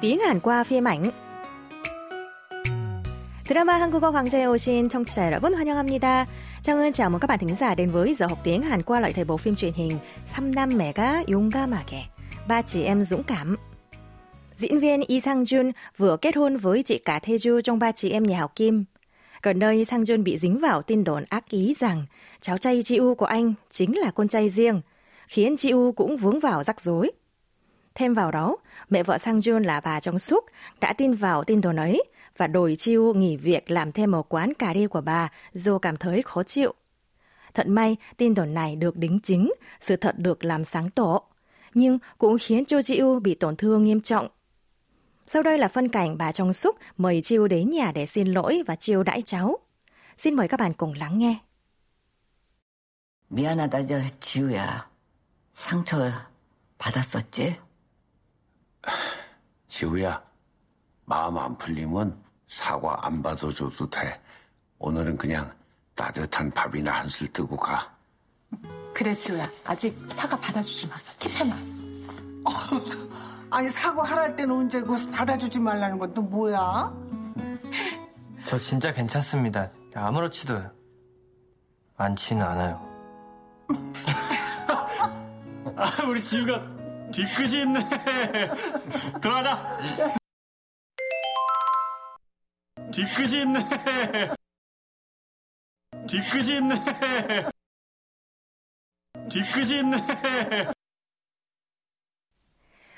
tiếng Hàn qua phim ảnh. 드라마 한국어 강좌에 오신 청취자 여러분 환영합니다. Chào chào mừng các bạn thính giả đến với giờ học tiếng Hàn qua lại thời bộ phim truyền hình Năm mẹ gá 용감하게 Ba chị em dũng cảm. Diễn viên Yi Sang Jun vừa kết hôn với chị Cả Thê Ju trong Ba chị em nhà học Kim. Gần đây Sang Jun bị dính vào tin đồn ác ý rằng cháu trai Ji U của anh chính là con trai riêng, khiến Ji U cũng vướng vào rắc rối. Thêm vào đó, mẹ vợ Sang Jun là bà Jong Suk đã tin vào tin đồn ấy và đổi Chiu nghỉ việc làm thêm ở quán cà ri của bà do cảm thấy khó chịu. Thật may, tin đồn này được đính chính, sự thật được làm sáng tỏ, nhưng cũng khiến cho Chiu bị tổn thương nghiêm trọng. Sau đây là phân cảnh bà Jong Suk mời Chiu đến nhà để xin lỗi và chiêu đãi cháu. Xin mời các bạn cùng lắng nghe. 미안하다, 저 지우야. 상처 받았었지? 지우야, 마음 안 풀리면 사과 안 받아줘도 돼. 오늘은 그냥 따뜻한 밥이나 한술 뜨고 가. 그래 지우야 아직 사과 받아주지 마 킵해놔 아니 사과 하랄 때는 언제 그 받아주지 말라는 건 또 뭐야? 저 진짜 괜찮습니다. 아무렇지도 많지는 않아요. 아, 우리 지우가 뒤끝이 있네. 들어가자. 뒤끝이 있네. 뒤끝이 있네. 뒤끝이 있네.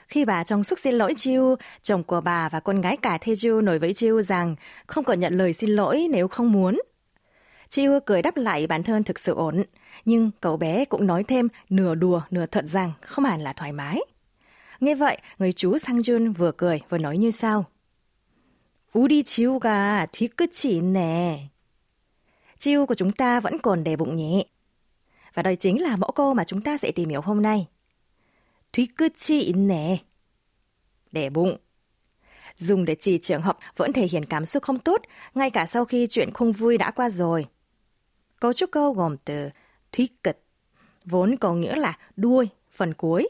Khi bà trong xúc xin lỗi Chiu, chồng của bà và con gái cả Thê nổi với Chiu rằng không còn nhận lời xin lỗi nếu không muốn. Chiu cười đáp lại bản thân thực sự ổn, nhưng cậu bé cũng nói thêm nửa đùa nửa thật rằng không hẳn là thoải mái. Nghe vậy, người chú Sang Jun vừa cười vừa nói như sau. 우리 지우가 뒤끝이 있네. Chiu của chúng ta vẫn còn đè bụng nhỉ. Và đây chính là mẫu câu mà chúng ta sẽ tìm hiểu hôm nay. 뒤끝이 있네. Đè bụng. Dùng để chỉ trường hợp vẫn thể hiện cảm xúc không tốt, ngay cả sau khi chuyện không vui đã qua rồi. Cấu trúc câu gồm từ thúy kịch, vốn có nghĩa là đuôi, phần cuối.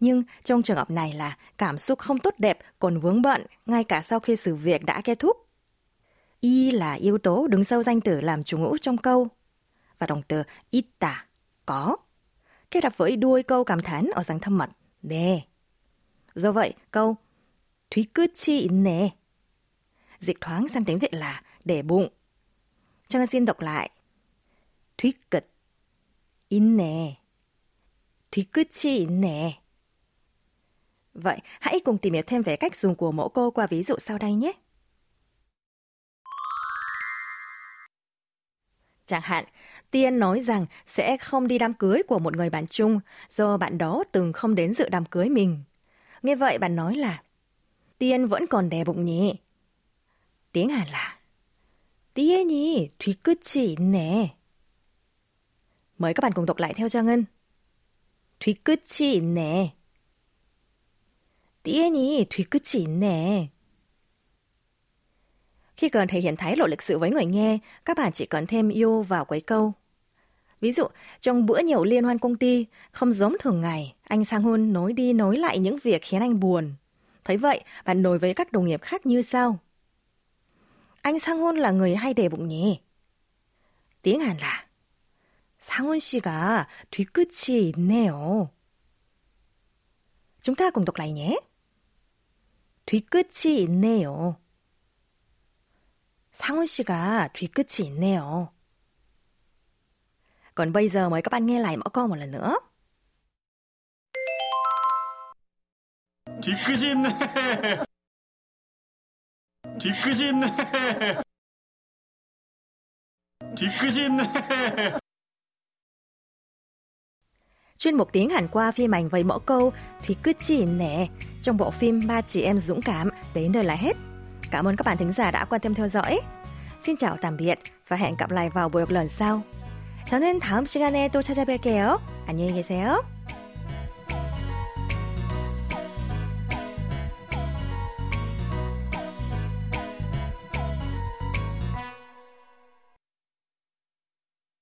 Nhưng trong trường hợp này là cảm xúc không tốt đẹp còn vướng bận ngay cả sau khi sự việc đã kết thúc. Y là yếu tố đứng sau danh từ làm chủ ngữ trong câu và động từ ita có kết hợp với đuôi câu cảm thán ở dạng thâm mật nè. Do vậy, câu thúy cứ chi nè dịch thoáng sang tiếng Việt là để bụng. chúng ta xin đọc lại 뒤끝 있네. 뒤끝이 있네. Vậy, hãy cùng tìm hiểu thêm về cách dùng của mẫu câu qua ví dụ sau đây nhé. Chẳng hạn, Tiên nói rằng sẽ không đi đám cưới của một người bạn chung do bạn đó từng không đến dự đám cưới mình. Nghe vậy bạn nói là Tiên vẫn còn đè bụng nhỉ. Tiếng Hàn là Tiên 뒤끝이 있네. Mời các bạn cùng đọc lại theo cho Ngân. 뒤끝이 있네. 띠엔이 뒤끝이 있네. Khi cần thể hiện thái độ lịch sự với người nghe, các bạn chỉ cần thêm yêu vào cuối câu. Ví dụ, trong bữa nhậu liên hoan công ty, không giống thường ngày, anh Sang Hun nói đi nói lại những việc khiến anh buồn. Thấy vậy, bạn đối với các đồng nghiệp khác như sau. Anh Sang Hun là người hay để bụng nhỉ? Tiếng Hàn là 상훈 씨가 뒤끝이 있네요. Đọc lại nhé. 뒤끝이 있네요. 상훈 씨가 뒤끝이 있네요. Còn bây giờ mời các bạn nghe lại mẫu câu một lần nữa. 뒤끝이 있네. 뒤끝이 있네. 뒤끝이 있네. Chuyên mục tiếng Hàn qua phim ảnh với mẫu câu Thúy cứ chỉ nè trong bộ phim Ba chị em dũng cảm đến đây là hết. Cảm ơn các bạn thính giả đã quan tâm theo dõi. Xin chào tạm biệt và hẹn gặp lại vào buổi học lần sau. 저는 다음 시간에 또 찾아뵐게요. 안녕히 계세요.